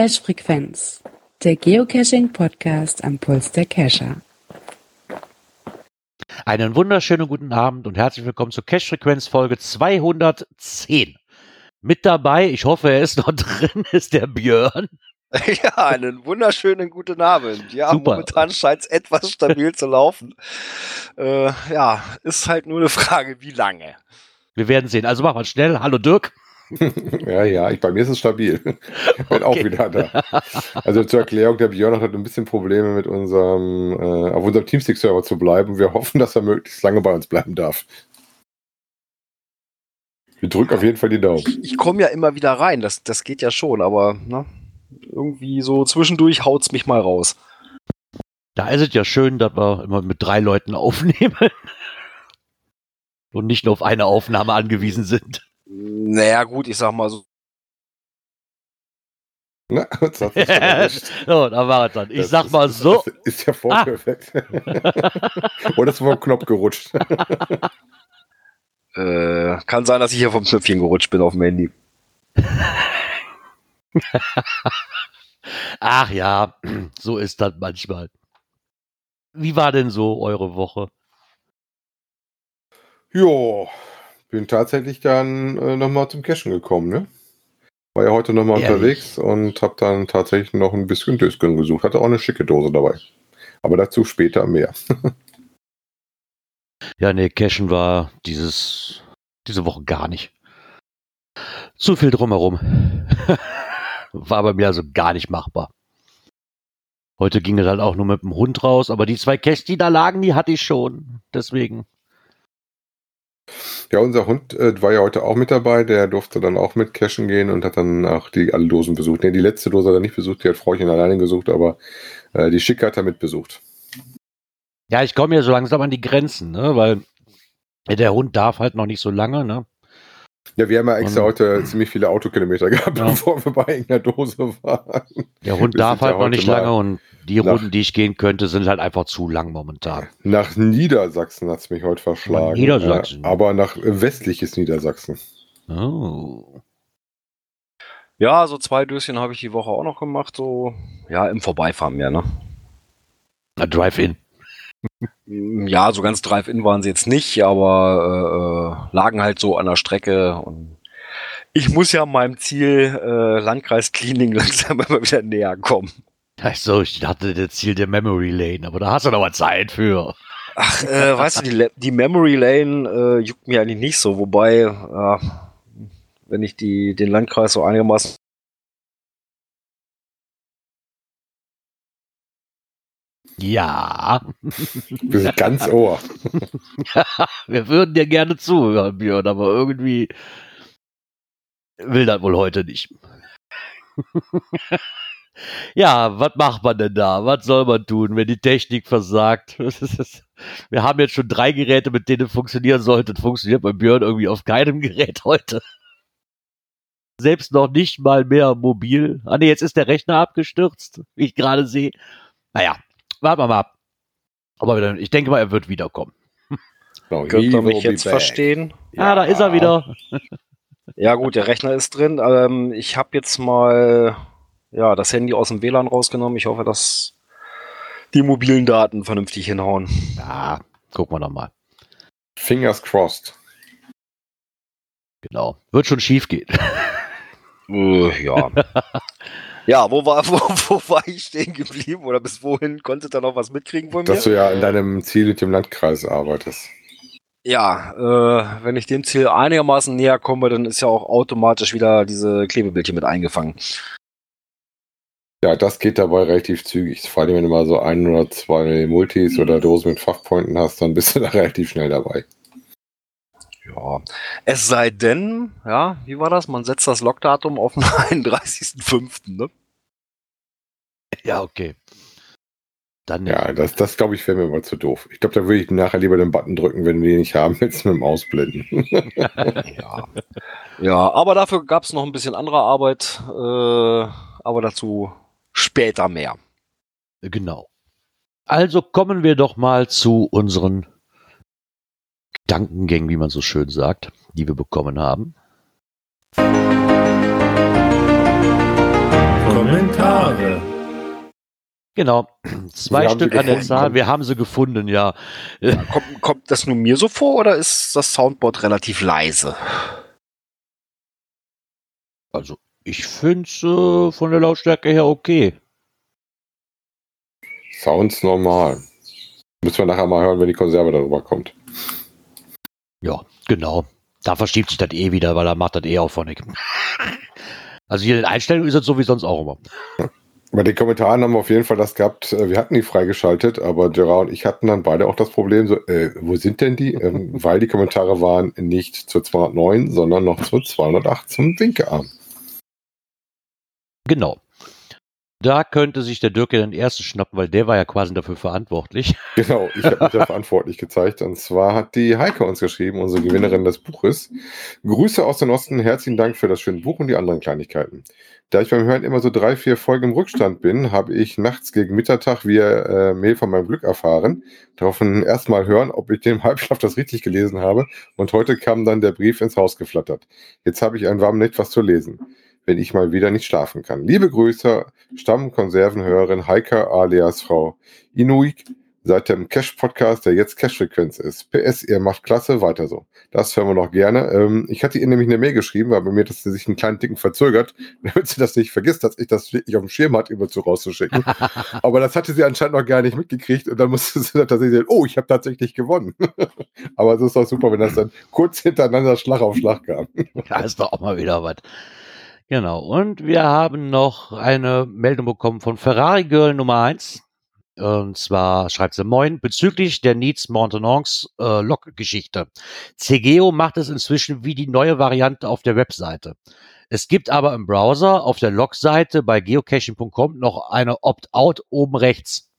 Cache Frequenz, der Geocaching Podcast am Puls der Cacher. Einen wunderschönen guten Abend und herzlich willkommen zur Cache Frequenz Folge 210. Mit dabei, ich hoffe, er ist noch drin, ist der Björn. Ja, einen wunderschönen guten Abend. Ja, Super. momentan scheint es etwas stabil zu laufen. Äh, ja, ist halt nur eine Frage, wie lange. Wir werden sehen. Also machen wir schnell. Hallo Dirk. Ja, ja, ich, bei mir ist es stabil. Bin auch Okay. wieder da. Also zur Erklärung, der Björn hat ein bisschen Probleme mit unserem, äh, auf unserem Teamstick-Server zu bleiben. Wir hoffen, dass er möglichst lange bei uns bleiben darf. Wir drücken auf jeden Fall die Daumen. Ich komme ja immer wieder rein, das, das geht ja schon, aber ne, irgendwie so zwischendurch haut's mich mal raus. Da ist es ja schön, dass wir immer mit drei Leuten aufnehmen. Und nicht nur auf eine Aufnahme angewiesen sind. Naja, gut, ich sag mal so. Na, schon erwischt. so, da war es dann. Ich Das sag ist- mal so. Das ist ja voll Ah. perfekt. Oder ist vom Knopf gerutscht. Äh, kann sein, dass ich hier vom Knöpfchen gerutscht bin auf dem Handy. Ach ja, so ist das manchmal. Wie war denn so eure Woche? Jo, bin tatsächlich dann äh, nochmal zum Cashen gekommen, ne? War ja heute nochmal unterwegs und habe dann tatsächlich noch ein bisschen Dösken gesucht. Hatte auch eine schicke Dose dabei. Aber dazu später mehr. Ja, nee, Cashen war dieses, diese Woche gar nicht. Zu viel drumherum. war bei mir also gar nicht machbar. Heute ging es halt auch nur mit dem Hund raus, aber die zwei Caches, die da lagen, die hatte ich schon. Deswegen. Ja, unser Hund äh, war ja heute auch mit dabei. Der durfte dann auch mit cashen gehen und hat dann auch die alle Dosen besucht. Ne, die letzte Dose hat er nicht besucht, die hat Frauchen alleine gesucht, aber äh, die schicke hat er mit besucht. Ja, ich komme ja so langsam an die Grenzen, ne, weil der Hund darf halt noch nicht so lange, ne. Ja, wir haben ja extra Und- heute ziemlich viele Autokilometer gehabt, Ja. bevor wir bei irgendeiner Dose waren. Der Hund Wir darf halt noch nicht lange und die nach- Runden, die ich gehen könnte, sind halt einfach zu lang momentan. Nach Niedersachsen hat es mich heute verschlagen. Niedersachsen. Äh, aber nach westliches Niedersachsen. Oh. Ja, so zwei Döschen habe ich die Woche auch noch gemacht, so, ja, im Vorbeifahren mehr, ne? Na, Drive-In. Ja, so ganz Drive-In waren sie jetzt nicht, aber äh, äh, lagen halt so an der Strecke und ich muss ja meinem Ziel äh, Landkreis Cleaning langsam immer wieder näher kommen. Also, ich hatte das Ziel der Memory Lane, aber da hast du noch mal Zeit für. Ach, äh, weißt du, die, die Memory Lane äh, juckt mir eigentlich nicht so, wobei, wenn ich die, den Landkreis so einigermaßen Ja, Wir sind ganz ohr. wir würden dir gerne zuhören, Björn, aber irgendwie will das wohl heute nicht. ja, was macht man denn da? Was soll man tun, wenn die Technik versagt? Wir haben jetzt schon drei Geräte, mit denen es funktionieren sollte. Das funktioniert bei Björn irgendwie auf keinem Gerät heute. Selbst noch nicht mal mehr mobil. Ah ne, jetzt ist der Rechner abgestürzt, wie ich gerade sehe. Naja, warten wir mal ab. Aber wieder- ich denke mal, er wird wiederkommen. Könnt he ihr will mich jetzt back. verstehen. Ja, da ist er wieder. Ja gut, der Rechner ist drin. Ähm, ich habe jetzt mal ja, das Handy aus dem WLAN rausgenommen. Ich hoffe, dass die mobilen Daten vernünftig hinhauen. Ja, gucken wir doch mal. Fingers crossed. Genau. Wird schon schief gehen. Äh, ja. ja, wo war, wo, wo war ich stehen geblieben? Oder bis wohin konntet ihr noch was mitkriegen von mir? Dass du ja an deinem Ziel mit dem Landkreis arbeitest. Ja, äh, wenn ich dem Ziel einigermaßen näher komme, dann ist ja auch automatisch wieder diese Klebebildchen mit eingefangen. Ja, das geht dabei relativ zügig. Vor allem, wenn du mal so ein oder zwei Multis oder Dosen mit Fachpointen hast, dann bist du da relativ schnell dabei. Ja. Es sei denn, ja, wie war das? Man setzt das Logdatum auf den 31.05., ne? Ja, okay. Dann nicht. Ja, das, das glaube ich, wäre mir mal zu doof. Ich glaube, da würde ich nachher lieber den Button drücken, wenn wir ihn nicht haben, jetzt mit dem Ausblenden. Ja. ja, aber dafür gab es noch ein bisschen andere Arbeit, äh, aber dazu später mehr. Genau. Also kommen wir doch mal zu unseren Gedankengängen, wie man so schön sagt, die wir bekommen haben. Kommen Kommentare. Genau. Zwei sie Stück an der. Zahl. Wir haben sie gefunden, ja. Kommt, kommt das nur mir so vor oder ist das Soundboard relativ leise? Also, ich finde es äh, von der Lautstärke her okay. Sounds normal. Müssen wir nachher mal hören, wenn die Konserve darüber kommt. Ja, genau. Da verschiebt sich das eh wieder, weil er macht das eh auch von. Also hier in den Einstellungen ist es so wie sonst auch immer. Bei den Kommentaren haben wir auf jeden Fall das gehabt, äh, wir hatten die freigeschaltet, aber Gerard und ich hatten dann beide auch das Problem, so, äh, wo sind denn die? Ähm, weil die Kommentare waren nicht zur 209, sondern noch zur 208 zum Winkearm. Genau. Da könnte sich der Dirk ja den ersten schnappen, weil der war ja quasi dafür verantwortlich. Genau, ich habe mich da verantwortlich gezeigt. Und zwar hat die Heike uns geschrieben, unsere Gewinnerin des Buches. Grüße aus dem Osten, herzlichen Dank für das schöne Buch und die anderen Kleinigkeiten. Da ich beim Hören immer so drei, vier Folgen im Rückstand bin, habe ich nachts gegen Mittag via äh, Mail von meinem Glück erfahren. Daraufhin erstmal hören, ob ich dem Halbschlaf das richtig gelesen habe. Und heute kam dann der Brief ins Haus geflattert. Jetzt habe ich ein warmes etwas zu lesen, wenn ich mal wieder nicht schlafen kann. Liebe Grüße, Stammkonservenhörerin Heike alias Frau Inuik seit dem Cash-Podcast, der jetzt Cash-Frequenz ist. PS, ihr macht klasse, weiter so. Das hören wir noch gerne. Ähm, ich hatte ihr nämlich eine Mail geschrieben, weil bei mir das sich einen kleinen Ticken verzögert, damit sie das nicht vergisst, dass ich das wirklich auf dem Schirm hatte, immer zu rauszuschicken. Aber das hatte sie anscheinend noch gar nicht mitgekriegt und dann musste sie dann tatsächlich sagen, oh, ich habe tatsächlich gewonnen. Aber es ist doch super, wenn das dann kurz hintereinander Schlag auf Schlag kam. Da ist doch auch mal wieder was. Genau. Und wir haben noch eine Meldung bekommen von Ferrari Girl Nummer 1. Und zwar schreibt sie Moin bezüglich der Needs Maintenance äh, Log-Geschichte. CGO macht es inzwischen wie die neue Variante auf der Webseite. Es gibt aber im Browser auf der Log-Seite bei geocaching.com noch eine Opt-out oben rechts.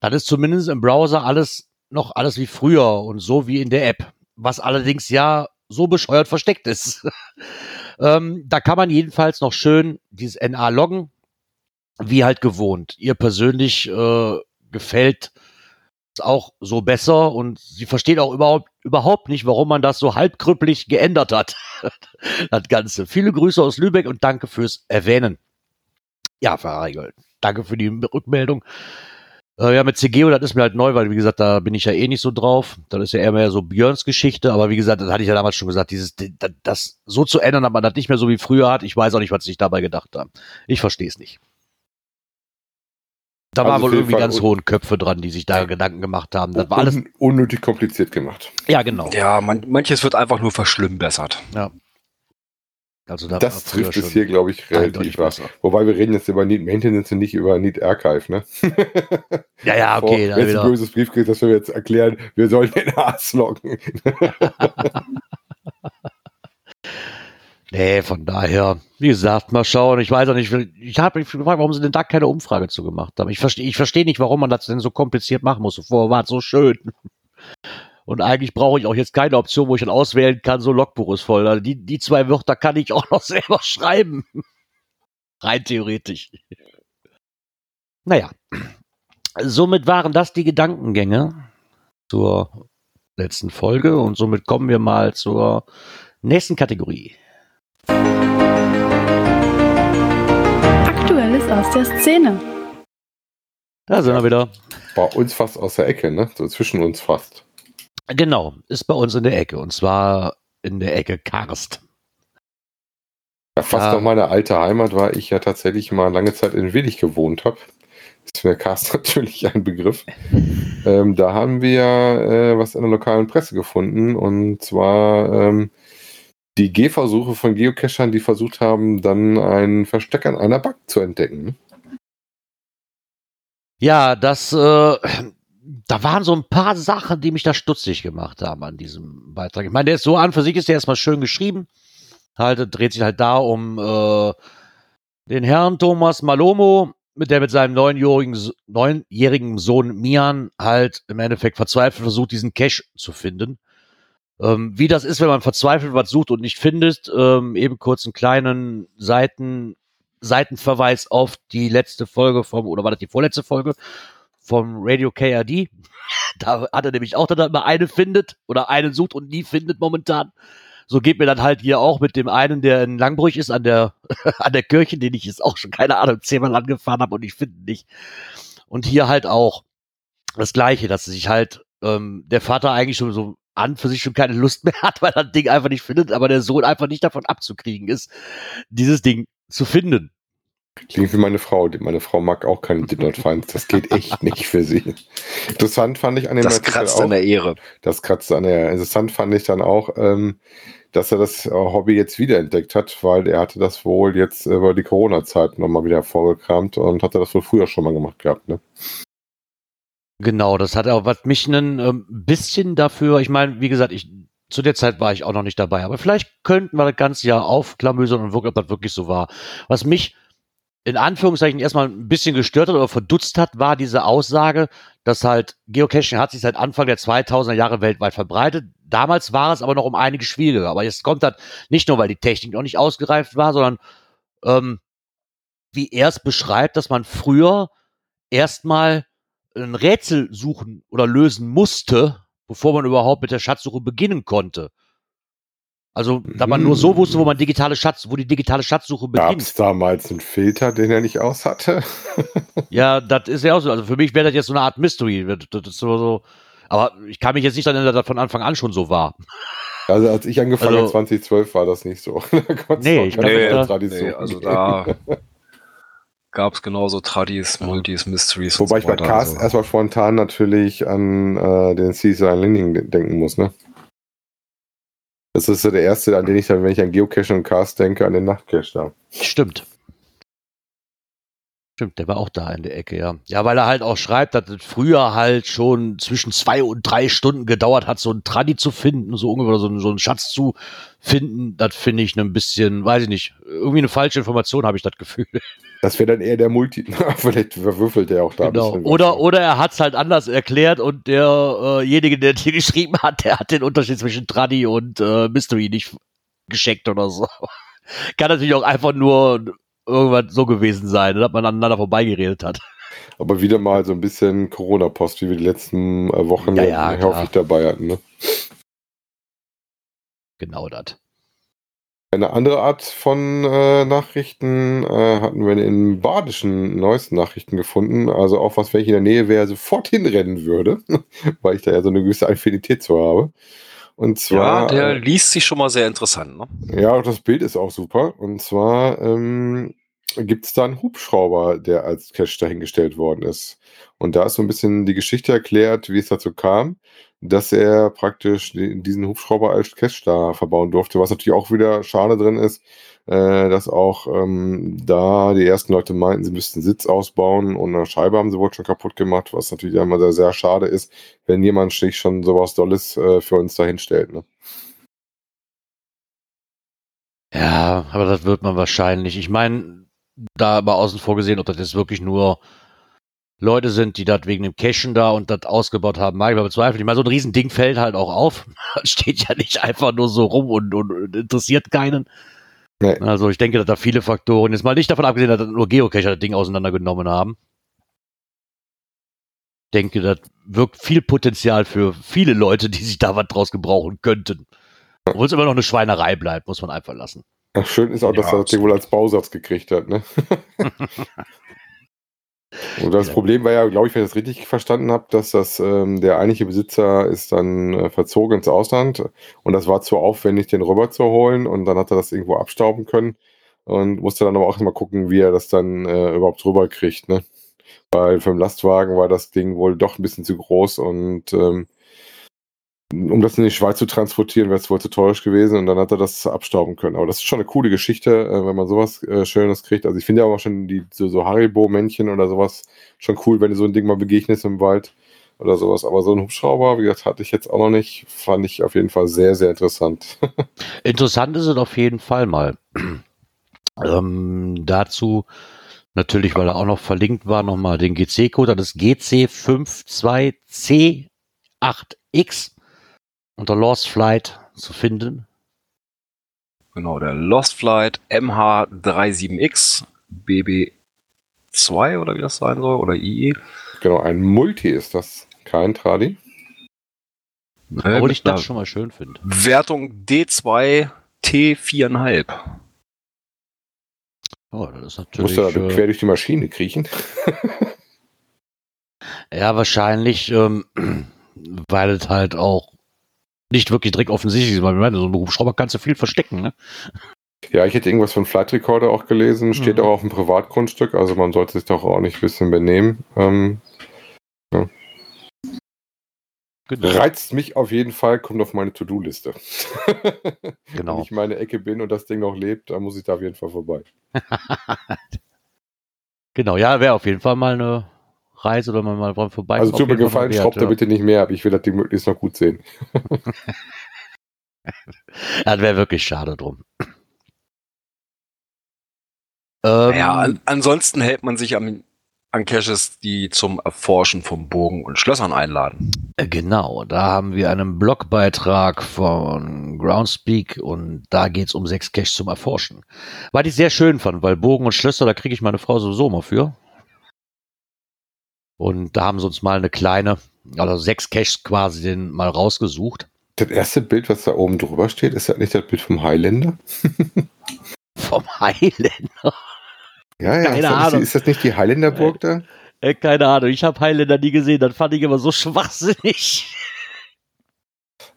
Das ist zumindest im Browser alles noch alles wie früher und so wie in der App. Was allerdings ja so bescheuert versteckt ist. ähm, da kann man jedenfalls noch schön dieses NA loggen, wie halt gewohnt. Ihr persönlich äh, gefällt es auch so besser und sie versteht auch überhaupt, überhaupt nicht, warum man das so halbkrüppelig geändert hat. das Ganze. Viele Grüße aus Lübeck und danke fürs Erwähnen. Ja, Verreigel. Danke für die Rückmeldung. Äh, ja, mit CGO, das ist mir halt neu, weil, wie gesagt, da bin ich ja eh nicht so drauf. Das ist ja eher mehr so Björns Geschichte, aber wie gesagt, das hatte ich ja damals schon gesagt, dieses, das, das so zu ändern, dass man das nicht mehr so wie früher hat. Ich weiß auch nicht, was sie sich dabei gedacht haben. Ich verstehe es nicht. Da Also waren wohl irgendwie Fall ganz hohen Köpfe dran, die sich da Gedanken gemacht haben. Das war alles, Un unnötig kompliziert gemacht. ja, genau. Ja, man, manches wird einfach nur verschlimmbessert. Also da Das trifft es hier, glaube ich, relativ besser. Wobei wir reden jetzt über Need Maintenance und nicht über Need Archive, ne? Ja, ja, okay, Boah, da wenn es ein böses Brief kriegt, dass wir jetzt erklären, wir sollen den Arzt loggen. Nee, von daher, wie gesagt, mal schauen. Ich weiß auch nicht, ich habe mich gefragt, warum sie denn da keine Umfrage zu gemacht haben. Ich verstehe ich verstehe nicht, warum man das denn so kompliziert machen muss. Vorher war es so schön. Und eigentlich brauche ich auch jetzt keine Option, wo ich dann auswählen kann, so Logbuch ist voll. Also die, die zwei Wörter kann ich auch noch selber schreiben. Rein theoretisch. Naja, somit waren das die Gedankengänge zur letzten Folge und somit kommen wir mal zur nächsten Kategorie. Aktuelles aus der Szene. Da sind wir wieder. Bei uns fast aus der Ecke, ne? So zwischen uns fast. Genau, ist bei uns in der Ecke und zwar in der Ecke Karst. Ja, fast Ja. noch meine alte Heimat, weil ich ja tatsächlich mal lange Zeit in Willig gewohnt habe. Ist mir Cast natürlich ein Begriff. Ähm, da haben wir äh, was in der lokalen Presse gefunden und zwar ähm, die Gehversuche von Geocachern, die versucht haben, dann ein Versteck an einer Bank zu entdecken. Ja, das, äh, da waren so ein paar Sachen, die mich da stutzig gemacht haben an diesem Beitrag. Ich meine, der ist so an für sich ist der erstmal schön geschrieben. Halt, dreht sich halt da um äh, den Herrn Thomas Malomo, mit der mit seinem neunjährigen, neunjährigen Sohn Mian halt im Endeffekt verzweifelt versucht, diesen Cache zu finden. Ähm, wie das ist, wenn man verzweifelt was sucht und nicht findet, ähm, eben kurz einen kleinen Seiten, Seitenverweis auf die letzte Folge vom, oder war das die vorletzte Folge vom Radio KRD? Da hat er nämlich auch, dass er immer eine findet oder einen sucht und nie findet momentan. so geht mir dann halt hier auch mit dem einen, der in Langbrüch ist, an der, an der Kirche, den ich jetzt auch schon, keine Ahnung, zehnmal angefahren habe und ich finde nicht. Und hier halt auch das Gleiche, dass sich halt ähm, der Vater eigentlich schon so an für sich schon keine Lust mehr hat, weil er das Ding einfach nicht findet, aber der Sohn einfach nicht davon abzukriegen ist, dieses Ding zu finden. Klingt wie meine Frau. Meine Frau mag auch keine Dinner Finds. Das geht echt nicht für sie. Interessant fand ich an dem Das Artikel kratzt auch, an der Ehre. Das kratzt an der. Interessant fand ich dann auch, ähm, dass er das äh, Hobby jetzt wiederentdeckt hat, weil er hatte das wohl jetzt über die Corona-Zeit nochmal wieder vorgekramt und hatte das wohl früher schon mal gemacht gehabt. Ne? Genau, das hat auch was mich ein ähm, bisschen dafür, ich meine, wie gesagt, ich zu der Zeit war ich auch noch nicht dabei, aber vielleicht könnten wir das ganze Jahr aufklamösern und wirklich, ob das wirklich so war. Was mich in Anführungszeichen erstmal ein bisschen gestört hat oder verdutzt hat, war diese Aussage, dass halt Geocaching hat sich seit Anfang der 2000er Jahre weltweit verbreitet. Damals war es aber noch um einige schwieriger. Aber jetzt kommt das nicht nur, weil die Technik noch nicht ausgereift war, sondern ähm, wie er es beschreibt, dass man früher erstmal ein Rätsel suchen oder lösen musste, bevor man überhaupt mit der Schatzsuche beginnen konnte. Also, da man nur so wusste, wo man digitale Schatz, wo die digitale Schatzsuche Gab beginnt. es damals einen Filter, den er nicht aus hatte? Ja, das ist ja auch so. Also für mich wäre das jetzt so eine Art Mystery. Das ist so, so. Aber ich kann mich jetzt nicht daran erinnern, dass das von Anfang an schon so war. Also als ich angefangen Also- habe, 2012, war das nicht so. Da Nee, ich keine glaub, Nee, da- Tradition nee, also da gab es genauso Tradis, Multis, Mysteries. Wobei und ich so bei. Cast Also, erstmal spontan natürlich an äh, den Caesar Landing de- denken muss, ne? Das ist so der erste, an den ich dann, wenn ich an Geocaching und Cast denke, an den Nachtcache da. Stimmt. Stimmt, der war auch da in der Ecke, ja. Ja, weil er halt auch schreibt, dass es früher halt schon zwischen zwei und drei Stunden gedauert hat, so einen Tradi zu finden, so ungefähr so, einen- so einen Schatz zu finden. Das finde ich ein bisschen, weiß ich nicht, irgendwie eine falsche Information, habe ich das Gefühl. Das wäre dann eher der Multi. Vielleicht verwürfelt der auch da Genau. ein bisschen. Oder, oder er hat es halt anders erklärt und derjenige, der hier geschrieben hat, der hat den Unterschied zwischen Tradi und äh, Mystery nicht gescheckt oder so. Kann natürlich auch einfach nur irgendwas so gewesen sein, dass man aneinander vorbeigeredet hat. Aber wieder mal so ein bisschen Corona-Post, wie wir die letzten äh, Wochen Ja, ja, häufig dabei hatten. Ne? Genau das. Eine andere Art von äh, Nachrichten äh, hatten wir in badischen neuesten Nachrichten gefunden. Also auch was, wenn ich in der Nähe wäre, sofort hinrennen würde, weil ich da ja so eine gewisse Affinität zu habe. Und ja, zwar. der äh, liest sich schon mal sehr interessant. Ne? Ja, das Bild ist auch super. Und zwar ähm, gibt es da einen Hubschrauber, der als Cache dahingestellt worden ist. Und da ist so ein bisschen die Geschichte erklärt, wie es dazu kam, dass er praktisch die- diesen Hubschrauber als Cache da verbauen durfte. Was natürlich auch wieder schade drin ist, äh, dass auch ähm, da die ersten Leute meinten, sie müssten Sitz ausbauen und eine Scheibe haben sie wohl schon kaputt gemacht, was natürlich immer sehr, sehr schade ist, wenn jemand sich schon sowas Dolles äh, für uns dahinstellt. Ne? Ja, aber das wird man wahrscheinlich. Ich meine, da aber außen vor gesehen, ob das jetzt wirklich nur Leute sind, die das wegen dem Cashen da und das ausgebaut haben, mag ich mal bezweifeln. Ich meine, so ein Riesending fällt halt auch auf. Das steht ja nicht einfach nur so rum und, und, und interessiert keinen. Nee. Also ich denke, dass da viele Faktoren, jetzt mal nicht davon abgesehen, dass nur Geocacher das Ding auseinandergenommen haben. Ich denke, das wirkt viel Potenzial für viele Leute, die sich da was draus gebrauchen könnten. Obwohl es immer noch eine Schweinerei bleibt, muss man einfach lassen. Ach, schön ist auch, dass Ja, er das Ding wohl als Bausatz gekriegt hat, ne? Und das Ja. Problem war ja, glaube ich, wenn ich das richtig verstanden habe, dass das ähm, der eigentliche Besitzer ist dann äh, verzogen ins Ausland und das war zu aufwendig, den rüber zu holen und dann hat er das irgendwo abstauben können und musste dann aber auch immer gucken, wie er das dann äh, überhaupt rüber kriegt, ne? Weil für den Lastwagen war das Ding wohl doch ein bisschen zu groß und ähm, um das in die Schweiz zu transportieren, wäre es wohl zu teuer gewesen und dann hat er das abstauben können. Aber das ist schon eine coole Geschichte, äh, wenn man sowas äh, Schönes kriegt. Also ich finde ja auch schon die so, so Haribo-Männchen oder sowas schon cool, wenn du so ein Ding mal begegnest im Wald oder sowas. Aber so ein Hubschrauber, wie gesagt, hatte ich jetzt auch noch nicht. Fand ich auf jeden Fall sehr, sehr interessant. Interessant ist es auf jeden Fall mal. ähm, dazu natürlich, weil er auch noch verlinkt war, nochmal den GC-Code, das ist GC52C8X unter Lost Flight zu finden. Genau, der Lost Flight MH37X BB2 oder wie das sein soll oder IE. genau, ein Multi ist das. Kein Tradi. Obwohl ich das schon mal schön finde. Wertung D2 T4,5. Oh, das ist Musst du da natürlich. quer Äh, durch die Maschine kriechen? ja, wahrscheinlich, ähm, weil es halt auch nicht wirklich direkt offensichtlich ist. Weil ich meine, so einen Hubschrauber kannst du viel verstecken, ne? Ja, ich hätte irgendwas von Flight Recorder auch gelesen. Steht Mhm. auch auf dem Privatgrundstück, also man sollte sich doch auch nicht ein bisschen benehmen. Ähm, Genau. reizt mich auf jeden Fall, kommt auf meine To-Do-Liste. Wenn genau. ich meine Ecke bin und das Ding noch lebt, dann muss ich da auf jeden Fall vorbei. Genau, ja, wäre auf jeden Fall mal eine Reise oder mal, mal dran vorbei. Also tut mir gefallen, schraubt da ja. bitte nicht mehr ab. Ich will das Ding möglichst noch gut sehen. Das wäre wirklich schade drum. Ähm, Ja, an, ansonsten hält man sich an, an Caches, die zum Erforschen von Burgen und Schlössern einladen. Äh, Genau, da haben wir einen Blogbeitrag von Groundspeak und da geht's um sechs Caches zum Erforschen. Weil ich sehr schön fand, weil Bogen und Schlösser, da kriege ich meine Frau sowieso mal für. Und da haben sie uns mal eine kleine, also sechs Caches quasi den mal rausgesucht. Das erste Bild, was da oben drüber steht, ist das nicht das Bild vom Highlander? Vom Highlander. Ja, ja. Keine ist, das nicht, Ahnung. die- ist das nicht die Highlander-Burg da? Äh, keine Ahnung, ich habe Highlander nie gesehen, das fand ich immer so schwachsinnig.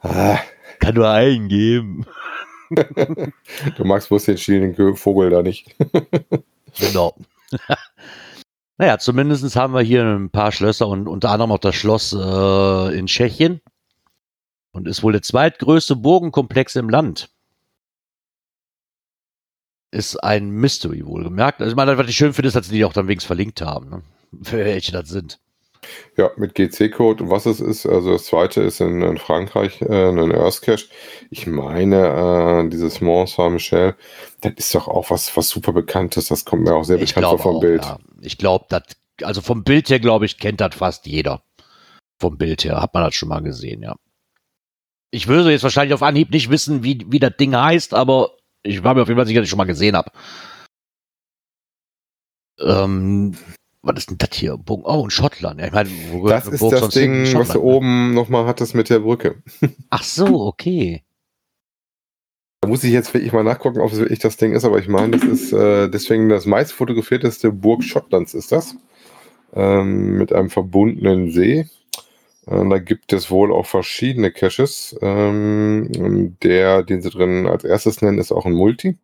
Ah, Kann nur eingeben. du magst bloß den schielenden Vogel da nicht. Genau. Naja, zumindest haben wir hier ein paar Schlösser und unter anderem auch das Schloss äh, in Tschechien. Und ist wohl der zweitgrößte Burgenkomplex im Land. Ist ein Mystery wohlgemerkt. Also ich meine, was ich schön finde, ist, dass sie die auch dann wenigstens verlinkt haben. Ne? Für welche das sind. Ja, mit GC-Code was es ist. Also das zweite ist in, in Frankreich äh, ein Earth Cache. Ich meine, äh, dieses Mont Saint-Michel, das ist doch auch was, was super bekanntes. Das kommt mir auch sehr bekannt vor vom auch, Bild. ja. Ich glaube, das, also vom Bild her, glaube ich, kennt das fast jeder. Vom Bild her hat man das schon mal gesehen, ja. Ich würde jetzt wahrscheinlich auf Anhieb nicht wissen, wie, wie das Ding heißt, aber ich war mir auf jeden Fall sicher, dass ich schon mal gesehen habe. Ähm, was ist denn das hier? Oh, in Schottland. Ich meine, wo Das ist das? Ding, was du ne? oben nochmal hattest mit der Brücke. Ach so, okay. Da muss ich jetzt wirklich mal nachgucken, ob es wirklich das Ding ist, aber ich meine, das ist äh, deswegen das meist fotografierteste Burg Schottlands ist das. Ähm, mit einem verbundenen See. Äh, da gibt es wohl auch verschiedene Caches. Ähm, der, den sie drin als erstes nennen, ist auch ein Multi.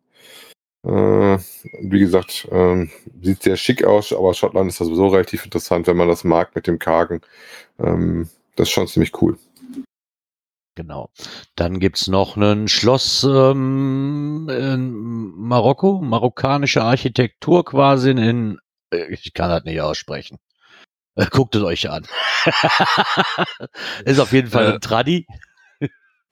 Äh, wie gesagt, ähm, sieht sehr schick aus, aber Schottland ist das sowieso relativ interessant, wenn man das mag mit dem Kargen. Ähm, das ist schon ziemlich cool. Genau. Dann gibt's noch ein Schloss ähm, in Marokko, marokkanische Architektur quasi in, äh, ich kann das nicht aussprechen. Äh, Guckt es euch an. Ist auf jeden Fall Äh, ein Tradi.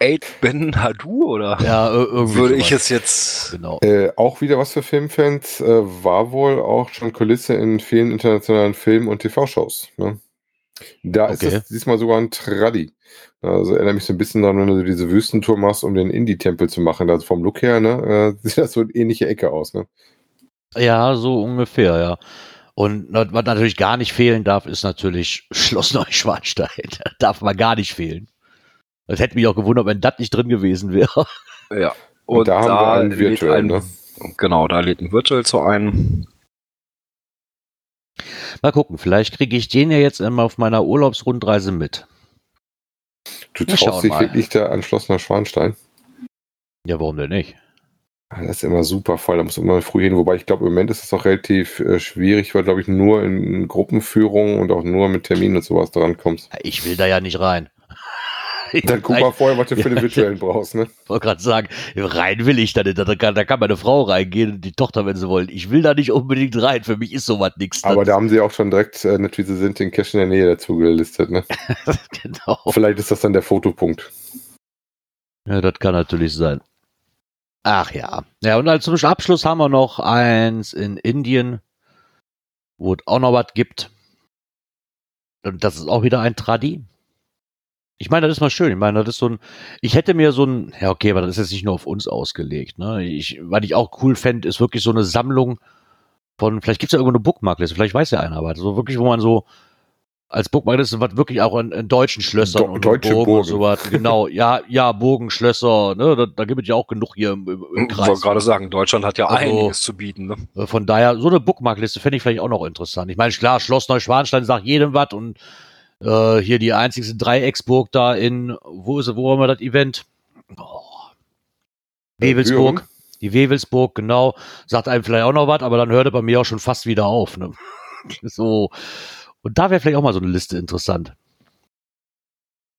Eight Ben Hadu oder? Ja, ir- irgendwie Würde sowas. ich es jetzt. Genau. Äh, auch wieder was für Filmfans, äh, war wohl auch schon Kulisse in vielen internationalen Film- und TV-Shows. Ne? Da ist Okay. es diesmal sogar ein Tradi. Also erinnert mich so ein bisschen daran, wenn du diese Wüstentour machst, um den Indie-Tempel zu machen. Also vom Look her, ne, äh, sieht das so eine ähnliche Ecke aus. Ne? Ja, so ungefähr, ja. Und was natürlich gar nicht fehlen darf, ist natürlich Schloss Neuschwanstein. darf man gar nicht fehlen. Das hätte mich auch gewundert, wenn das nicht drin gewesen wäre. Ja. Und, da haben wir einen lädt virtuell. ein, Ne? Genau, da lädt ein Virtual zu ein. Mal gucken, vielleicht kriege ich den ja jetzt immer auf meiner Urlaubsrundreise mit. Du Wir traust dich mal. wirklich da an Schloss Neuschwanstein. Ja, warum denn nicht? Ah, Das ist immer super voll, da muss man immer früh hin. Wobei ich glaube, im Moment ist es auch relativ äh, schwierig, weil, glaube ich, nur in Gruppenführungen und auch nur mit Terminen und sowas dran kommst. Ich will da ja nicht rein. Dann guck mal vorher, was du für den virtuellen brauchst. Ne? Ich wollte gerade sagen, rein will ich da nicht. Da kann, da kann meine Frau reingehen und die Tochter, wenn sie wollen. Ich will da nicht unbedingt rein. Für mich ist sowas nichts. Aber da haben sie auch schon direkt, äh, nicht wie sie sind, den Cache in der Nähe dazu gelistet. Ne? genau. Vielleicht ist das dann der Fotopunkt. Ja, das kann natürlich sein. Ach ja. Ja, und als zum Abschluss haben wir noch eins in Indien, wo es auch noch was gibt. Und das ist auch wieder ein Tradi. Ich meine, das ist mal schön. Ich meine, das ist so ein, ich hätte mir so ein, ja okay, aber das ist jetzt nicht nur auf uns ausgelegt. Ne? Ich, was ich auch cool fände, ist wirklich so eine Sammlung von, vielleicht gibt es ja irgendwo eine Bookmarkliste, vielleicht weiß ja einer, aber so wirklich, wo man so als Burgmarkt ist, was wirklich auch in, in deutschen Schlössern Do- und deutsche Burgen, Burgen. und sowas. Genau, ja, ja, Burgen, Schlösser, ne, da, da gibt es ja auch genug hier im, im, im Ich Kreis. wollte gerade sagen, Deutschland hat ja Also- einiges zu bieten. Ne? Äh, Von daher, so eine Bookmarkliste fände ich vielleicht auch noch interessant. Ich meine, klar, Schloss Neuschwanstein sagt jedem was und äh, hier die einzigste Dreiecksburg da in, wo ist wo haben wir das Event? Oh. Wewelsburg. Die Wewelsburg, genau. Sagt einem vielleicht auch noch was, aber dann hört er bei mir auch schon fast wieder auf. Ne? So. Und da wäre vielleicht auch mal so eine Liste interessant.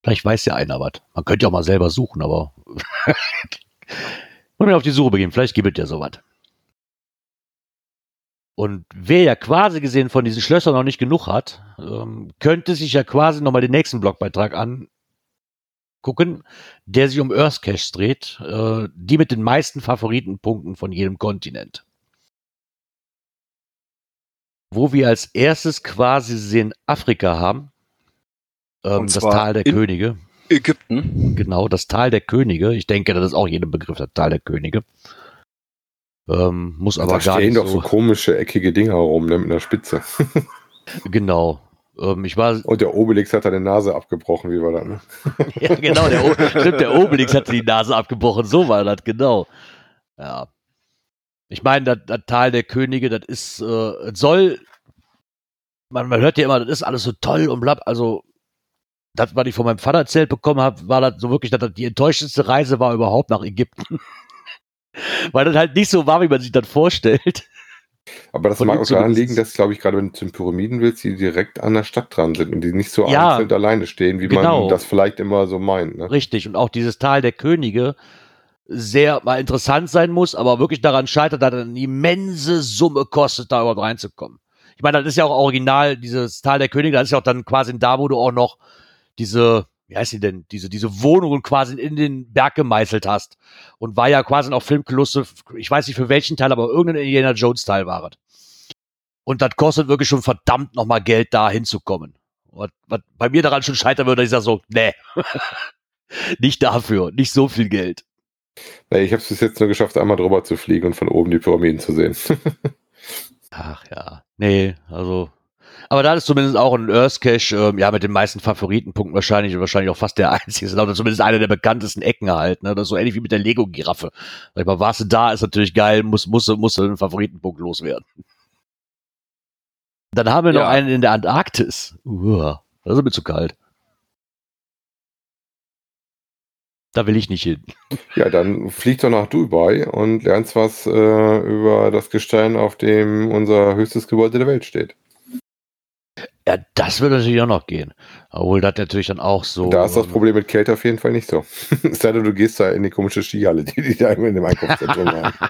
Vielleicht weiß ja einer was. Man könnte ja auch mal selber suchen, aber. Und mir auf die Suche begeben. Vielleicht gibt es ja sowas. Und wer ja quasi gesehen von diesen Schlössern noch nicht genug hat, ähm, könnte sich ja quasi nochmal den nächsten Blogbeitrag angucken, der sich um Earth Cache dreht, äh, die mit den meisten Favoritenpunkten von jedem Kontinent. Wo wir als erstes quasi sehen Afrika haben, ähm, das Tal der Könige. Ägypten. Genau, das Tal der Könige. Ich denke, das ist auch jedem Begriff, das Tal der Könige. Ähm, muss aber da gar stehen nicht doch so komische, eckige Dinger rum, ne, mit einer Spitze. Genau. Ähm, ich war, Und der Obelix hat seine Nase abgebrochen, wie war das, ne? ja genau, der, o stimmt, der Obelix hatte die Nase abgebrochen, so war das, genau. Ja. Ich meine, das, das Tal der Könige, das ist, äh, soll, man, man hört ja immer, das ist alles so toll und blab, also, das, was ich von meinem Vater erzählt bekommen habe, war das so wirklich, dass das die enttäuschendste Reise war überhaupt nach Ägypten. Weil das halt nicht so war, wie man sich das vorstellt. Aber das Von mag auch daran liegen, dass, glaube ich, gerade wenn du zu den Pyramiden willst, die direkt an der Stadt dran sind und die nicht so Ja. einzeln alleine stehen, wie Genau. man das vielleicht immer so meint. Ne? Richtig. Und auch dieses Tal der Könige sehr mal interessant sein muss, aber wirklich daran scheitert, dass eine immense Summe kostet, da überhaupt reinzukommen. Ich meine, das ist ja auch original, dieses Tal der Könige, das ist ja auch dann quasi da, wo du auch noch diese, wie heißt die denn, diese, diese Wohnungen quasi in den Berg gemeißelt hast. Und war ja quasi noch Filmklusse, ich weiß nicht für welchen Teil, aber irgendein Indiana Jones Teil war es. Und das kostet wirklich schon verdammt nochmal Geld, da hinzukommen. Was, was bei mir daran schon scheitern würde, ich sage so, nee. nicht dafür, nicht so viel Geld. Nee, ich habe es bis jetzt nur geschafft, einmal drüber zu fliegen und von oben die Pyramiden zu sehen. Ach ja, nee, also. Aber da ist zumindest auch ein Earth Cache, ähm, ja, mit den meisten Favoritenpunkten wahrscheinlich, wahrscheinlich auch fast der einzige, oder zumindest einer der bekanntesten Ecken halt, ne? Das ist so ähnlich wie mit der Lego-Giraffe. Sag ich mal, warst du da, ist natürlich geil, muss, muss, muss einen Favoritenpunkt loswerden. Dann haben wir noch Ja. einen in der Antarktis. Uah, das ist mir zu kalt. Da will ich nicht hin. ja, dann flieg doch nach Dubai und lernst was äh, über das Gestein, auf dem unser höchstes Gebäude der Welt steht. Ja, das würde natürlich auch noch gehen. Obwohl das natürlich dann auch so. da ist das ähm, Problem mit Kälte auf jeden Fall nicht so. Es sei denn, du gehst da in die komische Skihalle, die die da in dem Einkaufszentrum haben.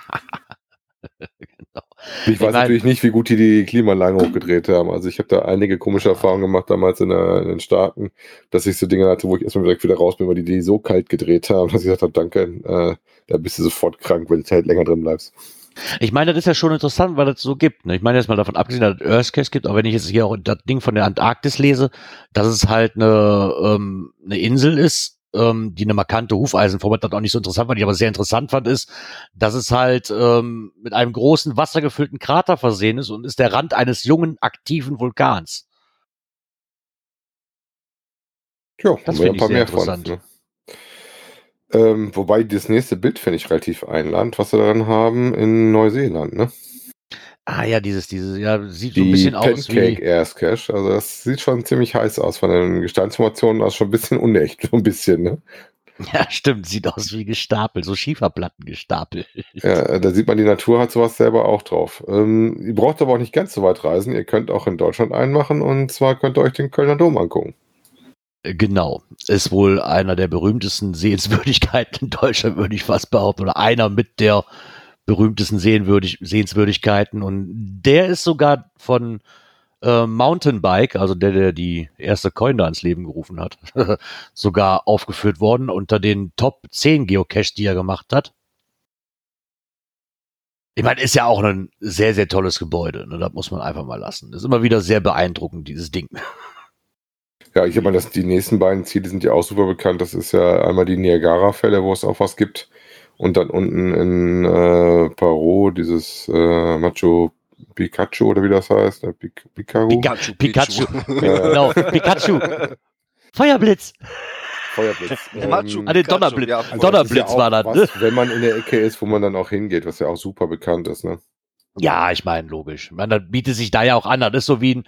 Genau. Ich weiß mein- natürlich nicht, wie gut die die Klimaanlagen hochgedreht haben. Also ich habe da einige komische Erfahrungen gemacht damals in, der, in den Staaten, dass ich so Dinge hatte, wo ich erstmal direkt wieder raus bin, weil die die so kalt gedreht haben, dass ich gesagt habe, danke, äh, da bist du sofort krank, wenn du halt länger drin bleibst. Ich meine, das ist ja schon interessant, weil das so gibt. Ne? Ich meine jetzt mal davon abgesehen, dass es Earthcase gibt, auch wenn ich jetzt hier auch das Ding von der Antarktis lese, dass es halt eine, ähm, eine Insel ist, ähm, die eine markante Hufeisenform hat, das auch nicht so interessant, was ich aber sehr interessant fand, ist, dass es halt ähm, mit einem großen wassergefüllten Krater versehen ist und ist der Rand eines jungen, aktiven Vulkans. Ja, Das finde ein ich paar sehr mehr von. interessant. Ne? Ähm, wobei das nächste Bild finde ich relativ einladend, was sie daran haben in Neuseeland, ne? Ah ja, dieses, dieses, ja, sieht so ein Die bisschen aus Pancake wie. Airs Cache, also das sieht schon ziemlich heiß aus von den Gesteinsformationen aus, schon ein bisschen unecht, so ein bisschen, ne? Ja, stimmt, sieht aus wie gestapelt, so Schieferplatten gestapelt. Ja, da sieht man, die Natur hat sowas selber auch drauf. Ähm, ihr braucht aber auch nicht ganz so weit reisen. Ihr könnt auch in Deutschland einmachen und zwar könnt ihr euch den Kölner Dom angucken. Genau. Ist wohl einer der berühmtesten Sehenswürdigkeiten in Deutschland, würde ich fast behaupten. Oder einer mit der berühmtesten Sehenwürdig Sehenswürdigkeiten. Und der ist sogar von äh, Mountainbike, also der, der die erste Coin da ins Leben gerufen hat, sogar aufgeführt worden unter den Top 10 Geocaches, die er gemacht hat. Ich meine, ist ja auch ein sehr, sehr tolles Gebäude. Ne? Das muss man einfach mal lassen. Ist immer wieder sehr beeindruckend, dieses Ding. Ja, ich meine, das, die nächsten beiden Ziele sind ja auch super bekannt. Das ist ja einmal die Niagara-Fälle, wo es auch was gibt. Und dann unten in äh, Paro, dieses äh, Machu, Pikachu oder wie das heißt. Ne? Pik Pikachu. Pika- Pikachu. Genau, Pikachu. Feuerblitz. Feuerblitz. Ähm, Ah, den Pikachu, Donnerblitz. ja. Donnerblitz ja war das, ne? was, Wenn man in der Ecke ist, wo man dann auch hingeht, was ja auch super bekannt ist. Ne? Ja, ich meine, logisch. Man, das bietet sich da ja auch an. Das ist so wie ein,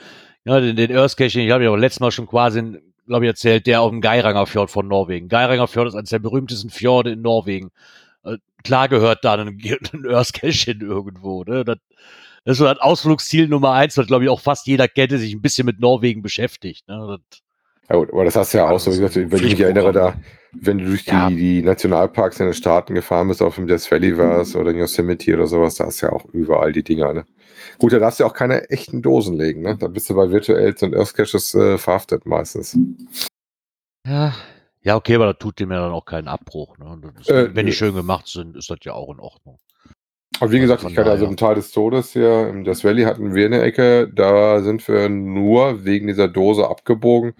ja, den, den Earthcaching, ich habe ja auch letztes Mal schon quasi, glaube ich, erzählt, der auf dem Geiranger Fjord von Norwegen. Geiranger Fjord ist eines der berühmtesten Fjorde in Norwegen. Äh, Klar gehört da ein, ein Earthcaching irgendwo. Ne? Das, das ist so das Ausflugsziel Nummer eins, das glaube ich auch fast jeder kennt, der sich ein bisschen mit Norwegen beschäftigt. Ne? Das, Ja gut, aber das hast du ja auch so, gesagt, wenn ich mich erinnere, da, wenn du durch die, Ja. die Nationalparks in den Staaten gefahren bist, auf dem Death Valley warst oder in Yosemite oder sowas, da hast du ja auch überall die Dinger, ne? Gut, da darfst du ja auch keine echten Dosen legen, ne? Da bist du bei Virtuals und Earthcaches äh, verhaftet meistens. ja. ja, okay, aber das tut dem ja dann auch keinen Abbruch. Ne? Das ist, Äh, wenn die nö. schön gemacht sind, ist das ja auch in Ordnung. Aber wie gesagt, Von ich hatte also einen Teil des Todes hier, im Death Valley hatten wir eine Ecke, da sind wir nur wegen dieser Dose abgebogen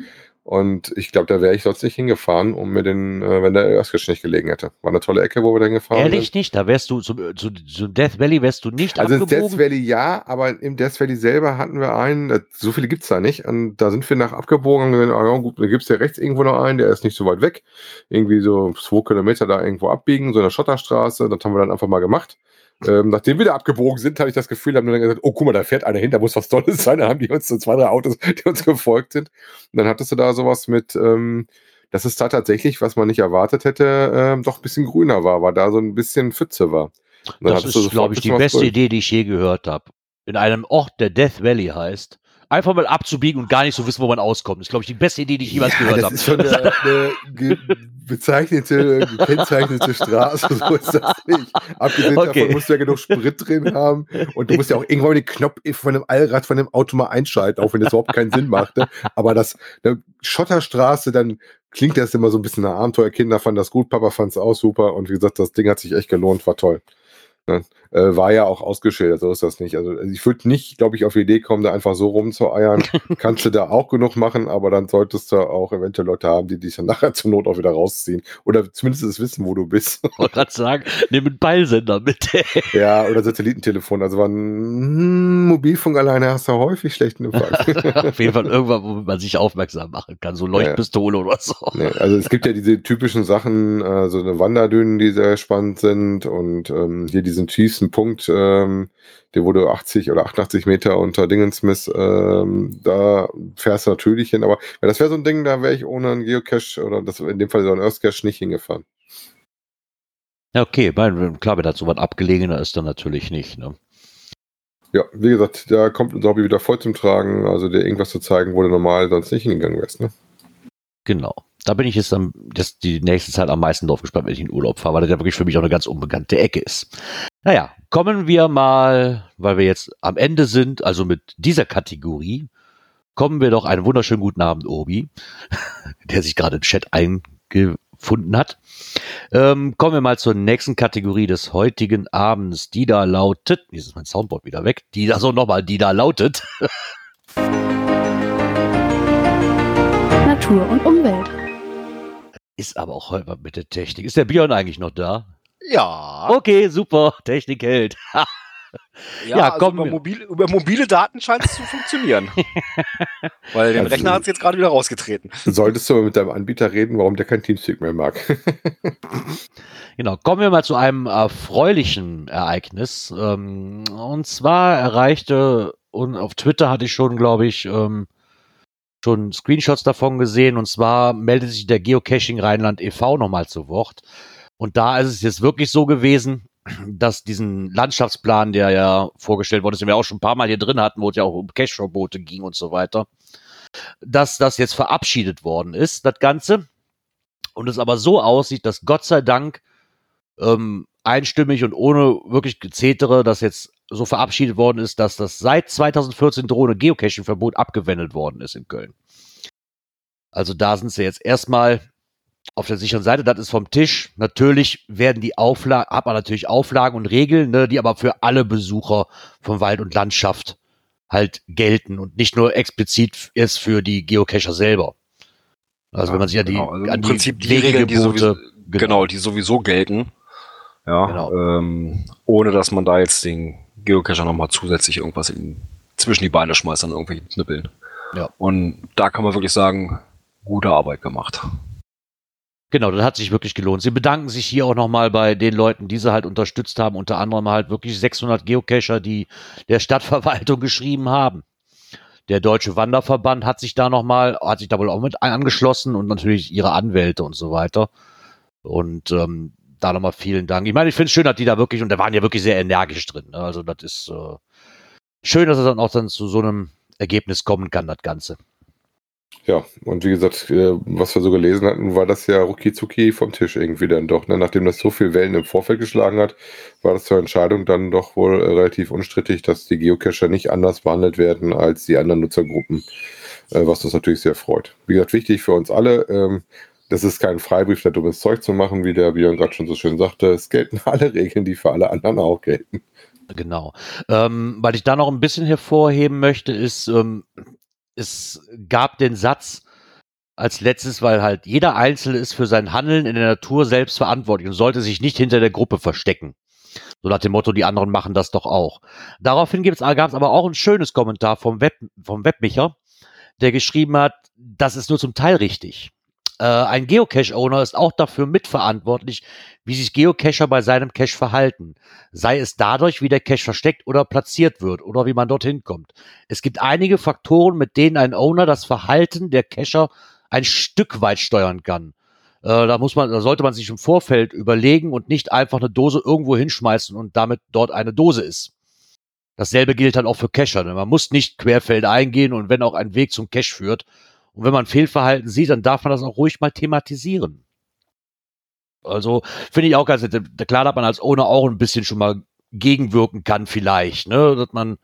und ich glaube, da wäre ich sonst nicht hingefahren, um mir den, äh, wenn der Earthcache nicht gelegen hätte. War eine tolle Ecke, wo wir dann gefahren sind. Ehrlich nicht? Da wärst du zum, zu, zum Death Valley wärst du nicht Also ins? Death Valley ja, aber im Death Valley selber hatten wir einen, so viele gibt's da nicht. Und da sind wir nach abgebogen und gesagt, ja, gut, da gibt's ja rechts irgendwo noch einen, der ist nicht so weit weg. Irgendwie so zwei Kilometer da irgendwo abbiegen, so eine Schotterstraße. Das haben wir dann einfach mal gemacht. Ähm, nachdem wir da abgebogen sind, habe ich das Gefühl, haben wir dann gesagt, oh, guck mal, da fährt einer hin, da muss was Tolles sein. Dann haben die uns so zwei, drei Autos, die uns gefolgt sind. Und dann hattest du da sowas mit, ähm, dass es da tatsächlich, was man nicht erwartet hätte, ähm, doch ein bisschen grüner war, weil da so ein bisschen Pfütze war. Das ist, glaube ich, die beste. Idee, die ich je gehört habe. In einem Ort, der Death Valley heißt, einfach mal abzubiegen und gar nicht so wissen, wo man auskommt. Das ist, glaube ich, die beste Idee, die ich jemals gehört das habe. ist schon eine, eine bezeichnete, gekennzeichnete Straße, so ist das nicht. Abgesehen Okay. davon musst du ja genug Sprit drin haben und du musst ja auch irgendwann den Knopf von dem Allrad von dem Auto mal einschalten, auch wenn das überhaupt keinen Sinn machte. Aber das, eine Schotterstraße, dann klingt das immer so ein bisschen nach Abenteuer. Kinder fanden das gut, Papa fand es auch super und wie gesagt, das Ding hat sich echt gelohnt, war toll. Äh, war ja auch ausgeschildert, so ist das nicht. Also ich würde nicht, glaube ich, auf die Idee kommen, da einfach so rumzueiern. Kannst du da auch genug machen, aber dann solltest du auch eventuell Leute haben, die dich dann nachher zur Not auch wieder rausziehen. Oder zumindest es wissen, wo du bist. Ich wollte gerade sagen, nimm einen Peilsender mit. ja, oder Satellitentelefon. Also hm, Mobilfunk alleine hast du häufig schlechten Empfang. Auf jeden Fall irgendwann, wo man sich aufmerksam machen kann. So Leuchtpistole oder so. Nee, also es gibt ja diese typischen Sachen, äh, so eine Wanderdünen, die sehr spannend sind und ähm, hier diesen tiefsten Punkt, ähm, der wurde 80 oder 88 Meter unter Dingensmith, ähm, da fährst du natürlich hin, aber ja, das wäre so ein Ding, da wäre ich ohne einen Geocache oder das in dem Fall so ein Earthcache nicht hingefahren. Ja, okay, klar, wenn das so was abgelegener ist, dann natürlich nicht. Ne? Ja, wie gesagt, da kommt unser Hobby wieder voll zum Tragen, also dir irgendwas zu zeigen, wo du normal sonst nicht hingegangen wärst, ne? Genau. Da bin ich jetzt am, das die nächste Zeit am meisten drauf gespannt, wenn ich in Urlaub fahre, weil das ja wirklich für mich auch eine ganz unbekannte Ecke ist. Naja, kommen wir mal, weil wir jetzt am Ende sind, also mit dieser Kategorie, kommen wir doch einen wunderschönen guten Abend, Obi, der sich gerade im Chat eingefunden hat. Ähm, kommen wir mal zur nächsten Kategorie des heutigen Abends, die da lautet, jetzt ist mein Soundboard wieder weg, die da so nochmal, die da lautet, Natur und Umwelt. Ist aber auch heute mit der Technik. Ist der Björn eigentlich noch da? Ja. Okay, super, Technik hält. Ja, Ja, also komm, über, mobil, über mobile Daten scheint es zu funktionieren. Weil den Also- Rechner hat es jetzt gerade wieder rausgetreten. Solltest du aber mit deinem Anbieter reden, warum der kein Teamspeak mehr mag. Genau, kommen wir mal zu einem erfreulichen Ereignis. Ähm, und zwar erreichte, und auf Twitter hatte ich schon, glaube ich, ähm, schon Screenshots davon gesehen. Und zwar meldet sich der Geocaching Rheinland e.V. nochmal zu Wort. Und da ist es jetzt wirklich so gewesen, dass diesen Landschaftsplan, der ja vorgestellt worden ist, den wir auch schon ein paar Mal hier drin hatten, wo es ja auch um Cache-Verbote ging und so weiter, dass das jetzt verabschiedet worden ist, das Ganze. Und es aber so aussieht, dass Gott sei Dank ähm, einstimmig und ohne wirklich Gezetere, das jetzt so verabschiedet worden ist, dass das seit 2014 drohende Geocaching-Verbot abgewendet worden ist in Köln. Also da sind sie jetzt erstmal auf der sicheren Seite, das ist vom Tisch. Natürlich werden die Auflagen, hat man natürlich Auflagen und Regeln, ne, die aber für alle Besucher von Wald und Landschaft halt gelten und nicht nur explizit erst für die Geocacher selber. Also wenn man sich die, Genau, also an die Prinzip die Regeln, die sowieso, Genau. genau. die sowieso gelten. Ja, Genau. ähm, ohne dass man da jetzt den Geocacher nochmal zusätzlich irgendwas in, zwischen die Beine schmeißt an irgendwelchen Knüppeln. Ja. Und da kann man wirklich sagen, gute Arbeit gemacht. Genau, das hat sich wirklich gelohnt. Sie bedanken sich hier auch nochmal bei den Leuten, die sie halt unterstützt haben, unter anderem halt wirklich 600 Geocacher, die der Stadtverwaltung geschrieben haben. Der Deutsche Wanderverband hat sich da nochmal, hat sich da wohl auch mit angeschlossen und natürlich ihre Anwälte und so weiter. Und ähm, da nochmal vielen Dank. Ich meine, ich finde es schön, dass die da wirklich, und da waren ja wirklich sehr energisch drin. Ne? Also das ist äh, schön, dass es dann auch dann zu so einem Ergebnis kommen kann, das Ganze. Ja, und wie gesagt, äh, was wir so gelesen hatten, war das ja rucki vom Tisch irgendwie dann doch. Ne? Nachdem das so viel Wellen im Vorfeld geschlagen hat, war das zur Entscheidung dann doch wohl äh, relativ unstrittig, dass die Geocacher nicht anders behandelt werden als die anderen Nutzergruppen, äh, was uns natürlich sehr freut. Wie gesagt, wichtig für uns alle, ähm, das ist kein Freibrief, da dummes Zeug zu machen, wie der Björn gerade schon so schön sagte. Es gelten alle Regeln, die für alle anderen auch gelten. Genau. Ähm, weil ich da noch ein bisschen hervorheben möchte, ist, ähm, es gab den Satz als letztes, weil halt jeder Einzelne ist für sein Handeln in der Natur selbst verantwortlich und sollte sich nicht hinter der Gruppe verstecken. So nach dem Motto, die anderen machen das doch auch. Daraufhin gab es aber auch ein schönes Kommentar vom, Web, vom Webmicher, der geschrieben hat, das ist nur zum Teil richtig. Äh, ein Geocache-Owner ist auch dafür mitverantwortlich, wie sich Geocacher bei seinem Cache verhalten. Sei es dadurch, wie der Cache versteckt oder platziert wird oder wie man dorthin kommt. Es gibt einige Faktoren, mit denen ein Owner das Verhalten der Cacher ein Stück weit steuern kann. Äh, da muss man, da sollte man sich im Vorfeld überlegen und nicht einfach eine Dose irgendwo hinschmeißen und damit dort eine Dose ist. Dasselbe gilt dann auch für Cacher. Man muss nicht querfeld eingehen und wenn auch ein Weg zum Cache führt, und wenn man Fehlverhalten sieht, dann darf man das auch ruhig mal thematisieren. Also finde ich auch ganz nett. Klar, dass man als Owner auch ein bisschen schon mal gegenwirken kann, vielleicht, ne? Dass man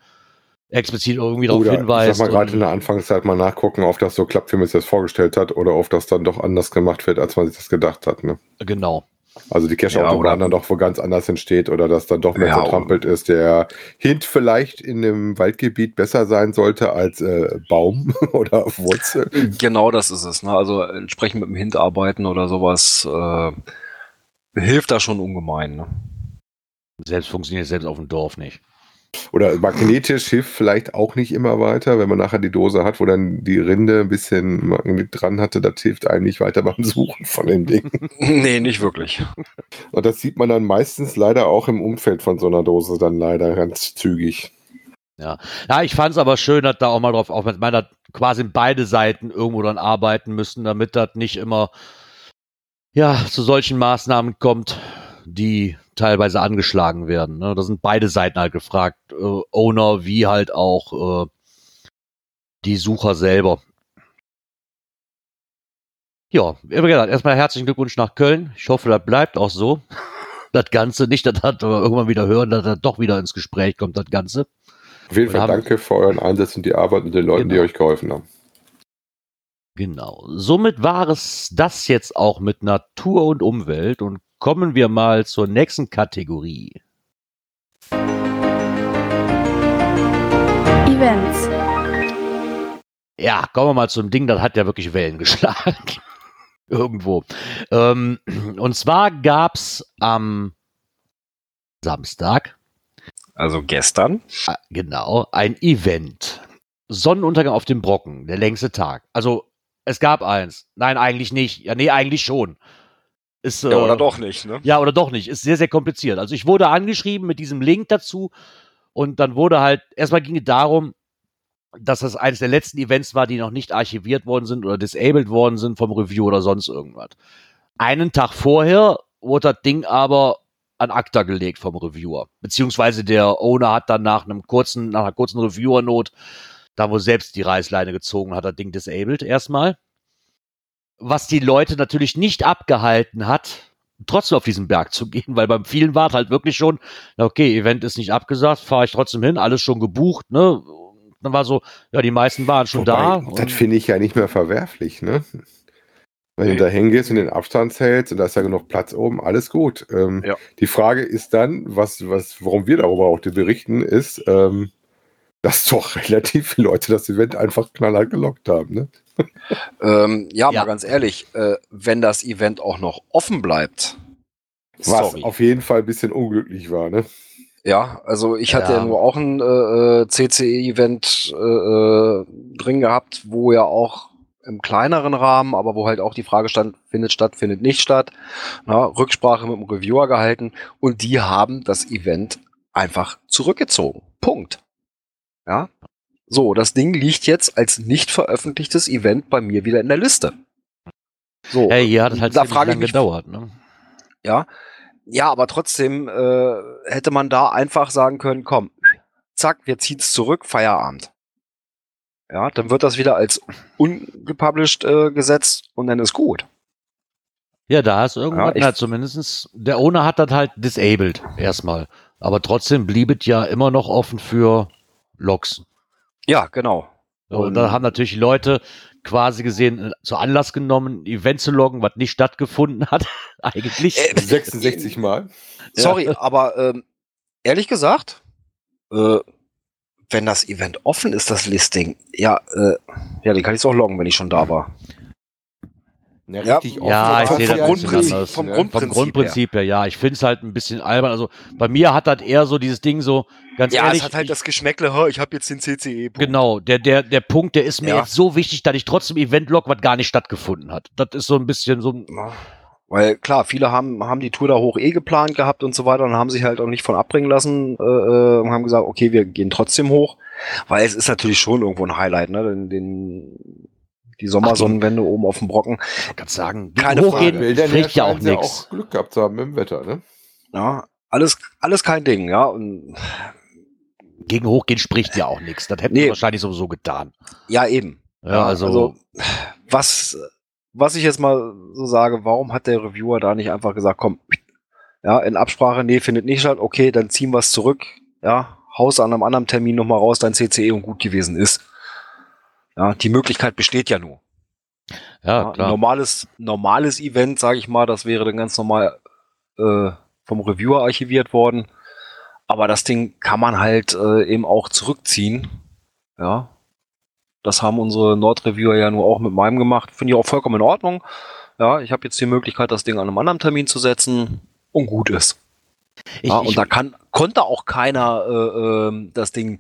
explizit irgendwie darauf hinweist. Ich sag mal, gerade in der Anfangszeit mal nachgucken, ob das so klappt, wie man sich das vorgestellt hat, oder ob das dann doch anders gemacht wird, als man sich das gedacht hat. Ne? Genau. Also die Cache-Autobahn ja, dann doch wo ganz anders entsteht oder dass dann doch mehr ja, vertrampelt ist. Der Hint vielleicht in einem Waldgebiet besser sein sollte als äh, Baum oder Wurzel. Genau das ist es. Ne? Also entsprechend mit dem Hint arbeiten oder sowas äh, hilft da schon ungemein. Ne? Selbst funktioniert selbst auf dem Dorf nicht. Oder magnetisch hilft vielleicht auch nicht immer weiter, wenn man nachher die Dose hat, wo dann die Rinde ein bisschen Magnet dran hatte, das hilft einem nicht weiter beim Suchen von dem Ding. nee, nicht wirklich. Und das sieht man dann meistens leider auch im Umfeld von so einer Dose dann leider ganz zügig. Ja, ja ich fand es aber schön, dass da auch mal drauf aufmerksam, ich meine, quasi beide Seiten irgendwo dann arbeiten müssen, damit das nicht immer ja, zu solchen Maßnahmen kommt, die teilweise angeschlagen werden. Ne? Da sind beide Seiten halt gefragt, äh, Owner wie halt auch äh, die Sucher selber. Ja, wie gesagt, erstmal herzlichen Glückwunsch nach Köln. Ich hoffe, das bleibt auch so. Das Ganze, nicht, dass das irgendwann wieder hören, dass das doch wieder ins Gespräch kommt, das Ganze. Auf jeden Fall danke für euren Einsatz und die Arbeit mit den Leuten, genau. die euch geholfen haben. Genau. Somit war es das jetzt auch mit Natur und Umwelt und Kommen wir mal zur nächsten Kategorie. Events. Ja, kommen wir mal zum Ding, das hat ja wirklich Wellen geschlagen. Irgendwo. Ähm, und zwar gab es am Samstag. Also gestern. Ah, genau, ein Event. Sonnenuntergang auf dem Brocken, der längste Tag. Also, es gab eins. Nein, eigentlich nicht. Ja, nee, eigentlich schon. Ist, ja, oder äh, doch nicht, ne? Ja, oder doch nicht. Ist sehr, sehr kompliziert. Also ich wurde angeschrieben mit diesem Link dazu und dann wurde halt, erstmal ging es darum, dass das eines der letzten Events war, die noch nicht archiviert worden sind oder disabled worden sind vom Review oder sonst irgendwas. Einen Tag vorher wurde das Ding aber an ACTA gelegt vom Reviewer. Beziehungsweise der Owner hat dann nach einem kurzen, nach einer kurzen Reviewer-Not, da wo selbst die Reißleine gezogen hat, das Ding disabled erstmal was die Leute natürlich nicht abgehalten hat, trotzdem auf diesen Berg zu gehen, weil beim vielen war es halt wirklich schon, okay, Event ist nicht abgesagt, fahre ich trotzdem hin, alles schon gebucht, ne? Dann war so, ja, die meisten waren schon Wobei, da. Das finde ich ja nicht mehr verwerflich, ne? Wenn du da hingehst und den Abstand zählst und da ist ja genug Platz oben, alles gut. Ähm, ja. Die Frage ist dann, was, was, warum wir darüber auch berichten, ist, ähm, dass doch relativ viele Leute das Event einfach knallhart gelockt haben. Ne? Ähm, ja, ja, mal ganz ehrlich, äh, wenn das Event auch noch offen bleibt. Was sorry. auf jeden Fall ein bisschen unglücklich war, ne? Ja, also ich hatte Ja. ja nur auch ein äh, CCE-Event äh, äh, drin gehabt, wo ja auch im kleineren Rahmen, aber wo halt auch die Frage stand, findet statt, findet nicht statt. Na, Rücksprache mit dem Reviewer gehalten und die haben das Event einfach zurückgezogen. Punkt. Ja. So, das Ding liegt jetzt als nicht veröffentlichtes Event bei mir wieder in der Liste. So, Hey, hier hat es halt da ziemlich frage ich mich, gedauert. Ne? ja. Ja, aber trotzdem äh, hätte man da einfach sagen können, komm, zack, wir ziehen's zurück, Feierabend. Ja, dann wird das wieder als ungepublished äh, gesetzt und dann ist gut. Ja, da ist irgendwas, Ja, na, zumindestens der Owner hat das halt disabled erstmal. Aber trotzdem blieb es ja immer noch offen für Logs. Ja, genau. So, und Und- da haben natürlich Leute quasi gesehen, äh, zu Anlass genommen, ein Event zu loggen, was nicht stattgefunden hat. Eigentlich. Äh, 66 Mal. Sorry, aber ähm, ehrlich gesagt, äh, wenn das Event offen ist, das Listing, ja, äh, ja, den kann ich auch loggen, wenn ich schon da war. Ja, Ja, richtig offen, ja, ich vom- sehe das Grundprinzip- anders. vom ne? Grund- vom Grundprinzip Grundprinzip her, ja. Ich finde es halt ein bisschen albern. Also bei mir hat das eher so dieses Ding so, ganz Ja, ehrlich. es hat halt ich, das Geschmäckle, "Ha, ich habe jetzt den CCE. -Punkt." Genau, der, der, der Punkt, der ist mir Ja. jetzt so wichtig, dass ich trotzdem Event log, was gar nicht stattgefunden hat. Das ist so ein bisschen so ein, Ja, Weil klar, viele haben, haben die Tour da hoch eh geplant gehabt und so weiter und haben sich halt auch nicht von abbringen lassen äh, äh, und haben gesagt, okay, wir gehen trotzdem hoch, weil es ist natürlich schon irgendwo ein Highlight, ne? Den, den, die Sommersonnenwende oben auf dem Brocken. ich kann sagen, Keine hochgehen Frage. Spricht ja auch nichts. auch Glück gehabt zu haben im Wetter, ne? Ja, alles, alles kein Ding, ja. Und, Gegen hochgehen spricht ja auch nichts. Das hätten Nee. wir wahrscheinlich sowieso getan. ja, eben. Ja, also, was, was ich jetzt mal so sage, warum hat der Reviewer da nicht einfach gesagt, komm, ja, in Absprache, nee, findet nicht statt, okay, dann ziehen wir es zurück, ja, haus an einem anderen Termin nochmal raus, dein CCE und gut gewesen ist. Ja, die Möglichkeit besteht ja nur. ja, Ja, ein klar. normales, normales Event, sage ich mal, das wäre dann ganz normal äh, vom Reviewer archiviert worden. Aber das Ding kann man halt äh, eben auch zurückziehen. Ja. Das haben unsere Nord-Reviewer ja nur auch mit meinem gemacht. Finde ich auch vollkommen in Ordnung. Ja, ich habe jetzt die Möglichkeit, das Ding an einem anderen Termin zu setzen und gut ist. Ich, ja, ich, und da kann, konnte auch keiner äh, ähm, das Ding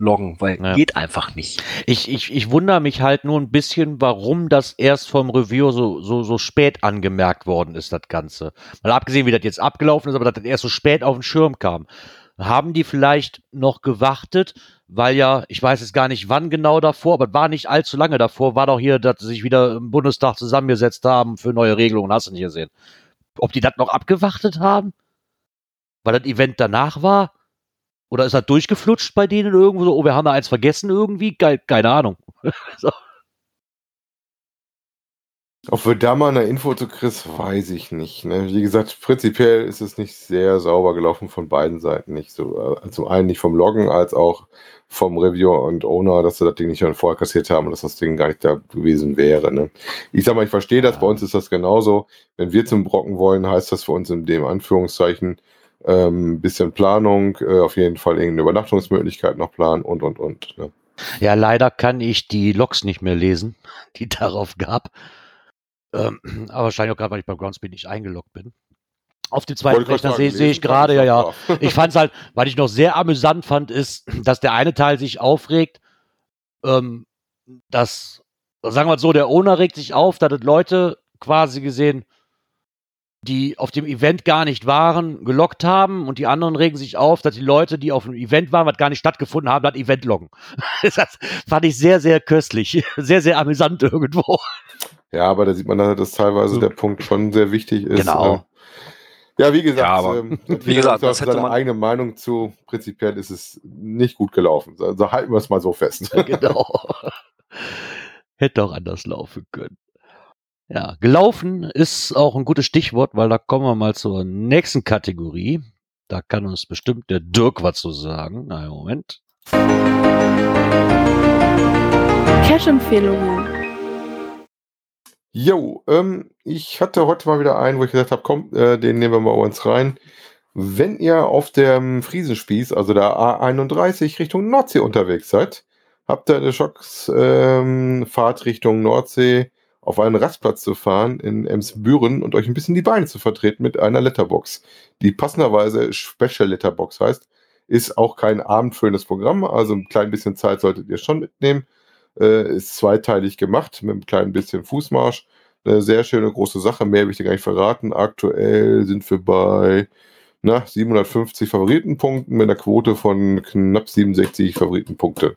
loggen, weil Ja. geht einfach nicht. ich, ich, ich wundere mich halt nur ein bisschen, warum das erst vom Review so, so, so spät angemerkt worden ist, das Ganze. Mal abgesehen, wie das jetzt abgelaufen ist, aber dass das erst so spät auf den Schirm kam. Haben die vielleicht noch gewartet, weil ja, ich weiß jetzt gar nicht wann genau davor, aber es war nicht allzu lange davor, war doch hier, dass sie sich wieder im Bundestag zusammengesetzt haben für neue Regelungen, hast du nicht gesehen. Ob die das noch abgewartet haben? Weil das Event danach war? Oder ist das durchgeflutscht bei denen irgendwo so? Oh, wir haben da eins vergessen irgendwie? Geil, keine Ahnung. Ob wir da mal eine Info zu Chris, weiß ich nicht. Ne? Wie gesagt, prinzipiell ist es nicht sehr sauber gelaufen von beiden Seiten. Nicht so, äh, zum einen nicht vom Loggen, als auch vom Reviewer und Owner, dass sie das Ding nicht schon vorher kassiert haben und dass das Ding gar nicht da gewesen wäre. Ne? Ich sag mal, ich verstehe das, bei uns ist das genauso. Wenn wir zum Brocken wollen, heißt das für uns in dem Anführungszeichen ähm, bisschen Planung, äh, auf jeden Fall irgendeine Übernachtungsmöglichkeit noch planen und und und. Ne? Ja, leider kann ich die Logs nicht mehr lesen, die darauf gab. Ähm, aber wahrscheinlich auch gerade, weil ich beim Groundspeed nicht eingeloggt bin. Auf dem zweiten Rechner sehe sehe ich gerade, ja, ja. ich fand es halt, was ich noch sehr amüsant fand, ist, dass der eine Teil sich aufregt, ähm, dass, sagen wir mal so, der Owner regt sich auf, dass Leute quasi gesehen, die auf dem Event gar nicht waren, gelockt haben und die anderen regen sich auf, dass die Leute, die auf dem Event waren, was gar nicht stattgefunden haben, das Event loggen. Das fand ich sehr, sehr köstlich. Sehr, sehr amüsant irgendwo. Ja, aber da sieht man, dass das teilweise So. der Punkt schon sehr wichtig ist. Genau. Ähm, Ja, wie gesagt, Ja, aber ähm, wie gesagt, das das hätte seine man- eigene Meinung zu. Prinzipiell ist es nicht gut gelaufen. Also halten wir es mal so fest. genau. Hätte auch anders laufen können. Ja, gelaufen ist auch ein gutes Stichwort, weil da kommen wir mal zur nächsten Kategorie. Da kann uns bestimmt der Dirk was zu sagen. Na, Moment. Cash-Empfehlungen. Jo, ähm, ich hatte heute mal wieder einen, wo ich gesagt habe, komm, äh, den nehmen wir mal bei uns rein. Wenn ihr auf dem Friesenspieß, also der A31 Richtung Nordsee unterwegs seid, habt ihr eine Schocks ähm, Fahrt Richtung Nordsee auf einen Rastplatz zu fahren in Emsbüren und euch ein bisschen die Beine zu vertreten mit einer Letterbox, die passenderweise Special Letterbox heißt. Ist auch kein abendfüllendes Programm, also ein klein bisschen Zeit solltet ihr schon mitnehmen. Äh, ist zweiteilig gemacht mit einem kleinen bisschen Fußmarsch. Eine sehr schöne große Sache, mehr will ich dir gar nicht verraten. Aktuell sind wir bei na, 750 Favoritenpunkten mit einer Quote von knapp 67 Favoritenpunkte.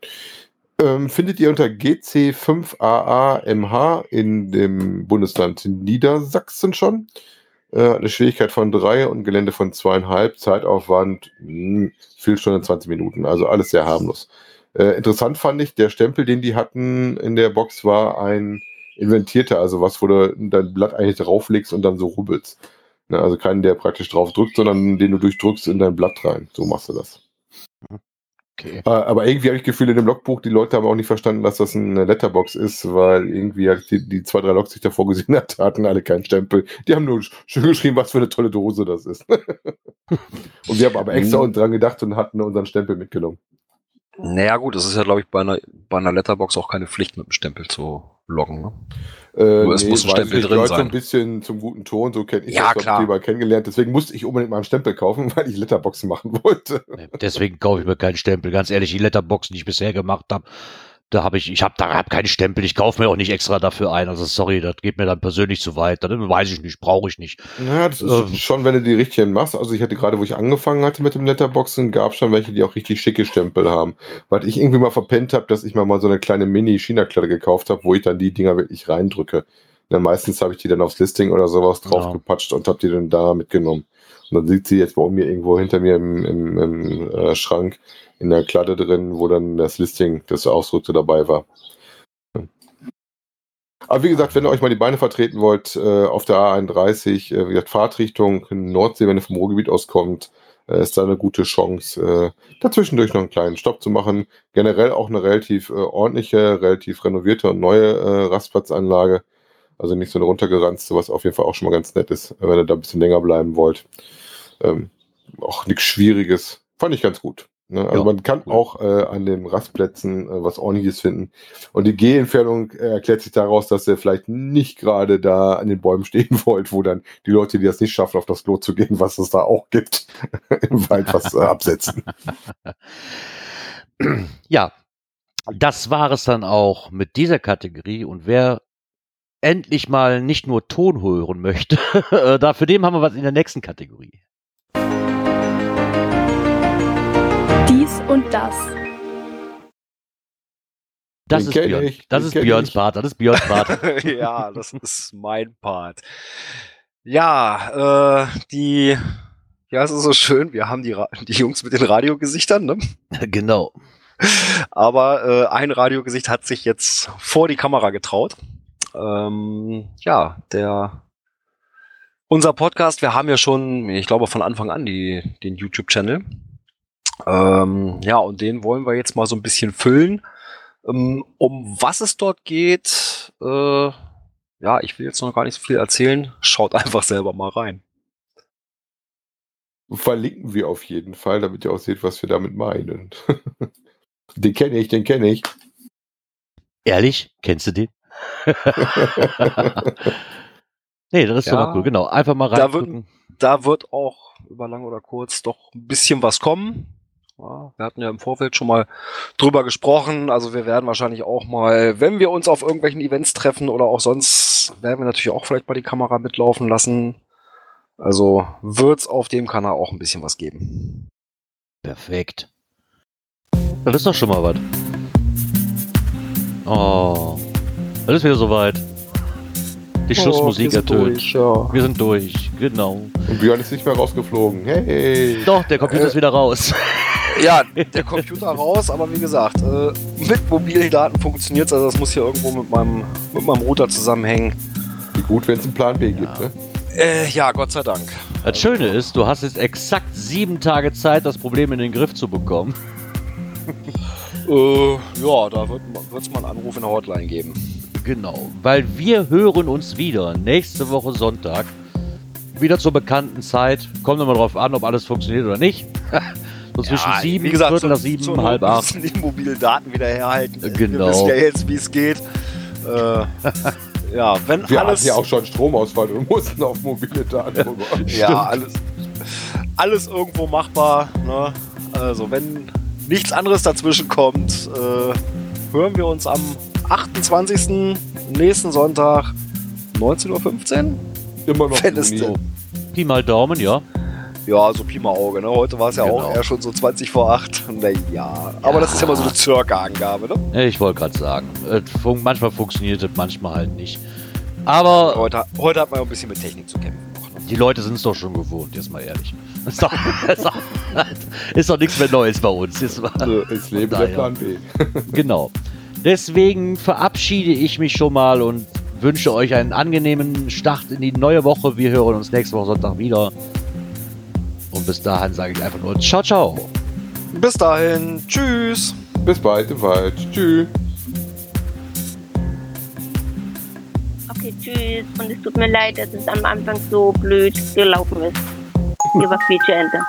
Ähm, findet ihr unter GC5AAMH in dem Bundesland Niedersachsen schon. Äh, eine Schwierigkeit von drei und Gelände von zweieinhalb. Zeitaufwand mh, Stunden 20 Minuten. Also alles sehr harmlos. Äh, interessant fand ich, der Stempel, den die hatten in der Box, war ein inventierter, also was, wo du dein Blatt eigentlich drauflegst und dann so rubbelst. Ne, also keinen, der praktisch drauf drückt, sondern den du durchdrückst in dein Blatt rein. So machst du das. Okay. Äh, Aber irgendwie habe ich das Gefühl, in dem Logbuch, die Leute haben auch nicht verstanden, dass das eine Letterbox ist, weil irgendwie halt die, die zwei, drei Logs, die ich davor gesehen hat, hatten alle keinen Stempel. Die haben nur schön geschrieben, was für eine tolle Dose das ist. und wir haben aber extra Mhm. und dran gedacht und hatten unseren Stempel mitgenommen. Naja, gut, es ist ja, glaube ich, bei einer, bei einer Letterbox auch keine Pflicht, mit dem Stempel zu loggen. Ne? Äh, es muss ein Stempel drin gehört so sein. ein bisschen zum guten Ton, so kenne ich Ja, das, mal kennengelernt. Deswegen musste ich unbedingt mal einen Stempel kaufen, weil ich Letterboxen machen wollte. Deswegen kaufe ich mir keinen Stempel. Ganz ehrlich, die Letterboxen, die ich bisher gemacht habe, da habe ich, ich habe da hab keinen Stempel. Ich kaufe mir auch nicht extra dafür ein. Also sorry, das geht mir dann persönlich zu weit. Dann weiß ich nicht, brauche ich nicht. Ja, das ist Ähm. schon, wenn du die richtigen machst. Also ich hatte gerade, wo ich angefangen hatte mit dem Letterboxen, gab es schon welche, die auch richtig schicke Stempel haben. Weil ich irgendwie mal verpennt habe, dass ich mir mal so eine kleine Mini-China-Klatte gekauft habe, wo ich dann die Dinger wirklich reindrücke. Na, meistens habe ich die dann aufs Listing oder sowas Genau. draufgepatscht und habe die dann da mitgenommen. Dann sieht sie jetzt bei mir irgendwo hinter mir im, im, im äh, Schrank in der Klatte drin, wo dann das Listing, das Ausdrückte dabei war. Aber wie gesagt, wenn ihr euch mal die Beine vertreten wollt, äh, auf der A31, äh, wie gesagt, Fahrtrichtung Nordsee, wenn ihr vom Ruhrgebiet auskommt, äh, ist da eine gute Chance, äh, dazwischendurch noch einen kleinen Stopp zu machen. Generell auch eine relativ äh, ordentliche, relativ renovierte und neue äh, Rastplatzanlage. Also nicht so eine runtergeranzte, was auf jeden Fall auch schon mal ganz nett ist, wenn ihr da ein bisschen länger bleiben wollt. Ähm, auch nichts Schwieriges. Fand ich ganz gut. Ne? Also Ja, man kann cool. auch äh, an den Rastplätzen äh, was ordentliches finden. Und die Gehentfernung äh, erklärt sich daraus, dass ihr vielleicht nicht gerade da an den Bäumen stehen wollt, wo dann die Leute, die das nicht schaffen, auf das Klo zu gehen, was es da auch gibt, im Wald was äh, absetzen. Ja, das war es dann auch mit dieser Kategorie. Und wer endlich mal nicht nur Ton hören möchte, äh, da für den haben wir was in der nächsten Kategorie. Dies und das. Das Den ist Björn. ich, Das ist Björns ich. Part. Das ist Björns Part. ja, das ist mein Part. Ja, äh, die, ja, es ist so schön, wir haben die, Ra- die Jungs mit den Radiogesichtern, ne? genau. Aber äh, ein Radiogesicht hat sich jetzt vor die Kamera getraut. Ähm, ja, der unser Podcast, wir haben ja schon, ich glaube von Anfang an die, den YouTube-Channel. Ähm, ja, und den wollen wir jetzt mal so ein bisschen füllen. Ähm, um was es dort geht, äh, ja, ich will jetzt noch gar nicht so viel erzählen. Schaut einfach selber mal rein. Verlinken wir auf jeden Fall, damit ihr auch seht, was wir damit meinen. den kenne ich, den kenne ich. Ehrlich? Kennst du den? nee, das ist doch Ja, mal cool. Genau. Einfach mal da reingucken. da wird auch über lang oder kurz doch ein bisschen was kommen. Ja, wir hatten ja im Vorfeld schon mal drüber gesprochen. Also wir werden wahrscheinlich auch mal, wenn wir uns auf irgendwelchen Events treffen oder auch sonst, werden wir natürlich auch vielleicht mal die Kamera mitlaufen lassen. Also wird's auf dem Kanal auch ein bisschen was geben. Perfekt. Das ist doch schon mal was. Oh. Das ist wieder soweit. Die Schlussmusik Oh, wir sind ertönt. durch, ja. Wir sind durch, genau. Und Björn ist nicht mehr rausgeflogen. Hey! Doch, der Computer Äh. ist wieder raus. Ja, der Computer raus, aber wie gesagt, äh, mit mobilen Daten funktioniert's. Also das muss hier irgendwo mit meinem, mit meinem Router zusammenhängen. Wie gut, wenn es einen Plan B gibt, ne? Äh, ja, Gott sei Dank. Das Schöne ist, du hast jetzt exakt sieben Tage Zeit, das Problem in den Griff zu bekommen. Äh, ja, da wird es mal einen Anruf in der Hotline geben. Genau, weil wir hören uns wieder nächste Woche Sonntag. Wieder zur bekannten Zeit. Kommt immer drauf an, ob alles funktioniert oder nicht. so zwischen sieben, Viertel nach sieben, Not halb acht. müssen die mobilen Daten wieder herhalten. Genau. Wir wissen ja jetzt, wie es geht. Äh, ja, wenn Wir alles, hatten ja auch schon Stromausfall und mussten auf mobile Daten rüber. ja, alles, alles irgendwo machbar. Ne? Also wenn nichts anderes dazwischen kommt, äh, hören wir uns am 28. nächsten Sonntag 19.15 Uhr. Immer noch Wenn es Juni. denn- Pi mal Daumen, ja. Ja, so Pi mal Auge. Ne? Heute war es ja Genau. auch eher schon so 20 vor 8. Naja, aber das ist ja mal so eine Circa-Angabe. Ne? Ich wollte gerade sagen, fun manchmal funktioniert es, manchmal halt nicht. Aber Heute, heute hat man ja ein bisschen mit Technik zu kämpfen. Noch, ne? die Leute sind es doch schon gewohnt, jetzt mal ehrlich. Ist doch, ist doch, ist doch nichts mehr Neues bei uns. Jetzt mal. Es lebe der. Plan B. Genau. Deswegen verabschiede ich mich schon mal und wünsche euch einen angenehmen Start in die neue Woche. Wir hören uns nächste Woche Sonntag wieder. Und bis dahin sage ich einfach nur Ciao, ciao. Bis dahin, tschüss. Bis bald im Wald. Tschüss. Okay, tschüss. Und es tut mir leid, dass es am Anfang so blöd gelaufen ist. Hier war Quietsche Ente.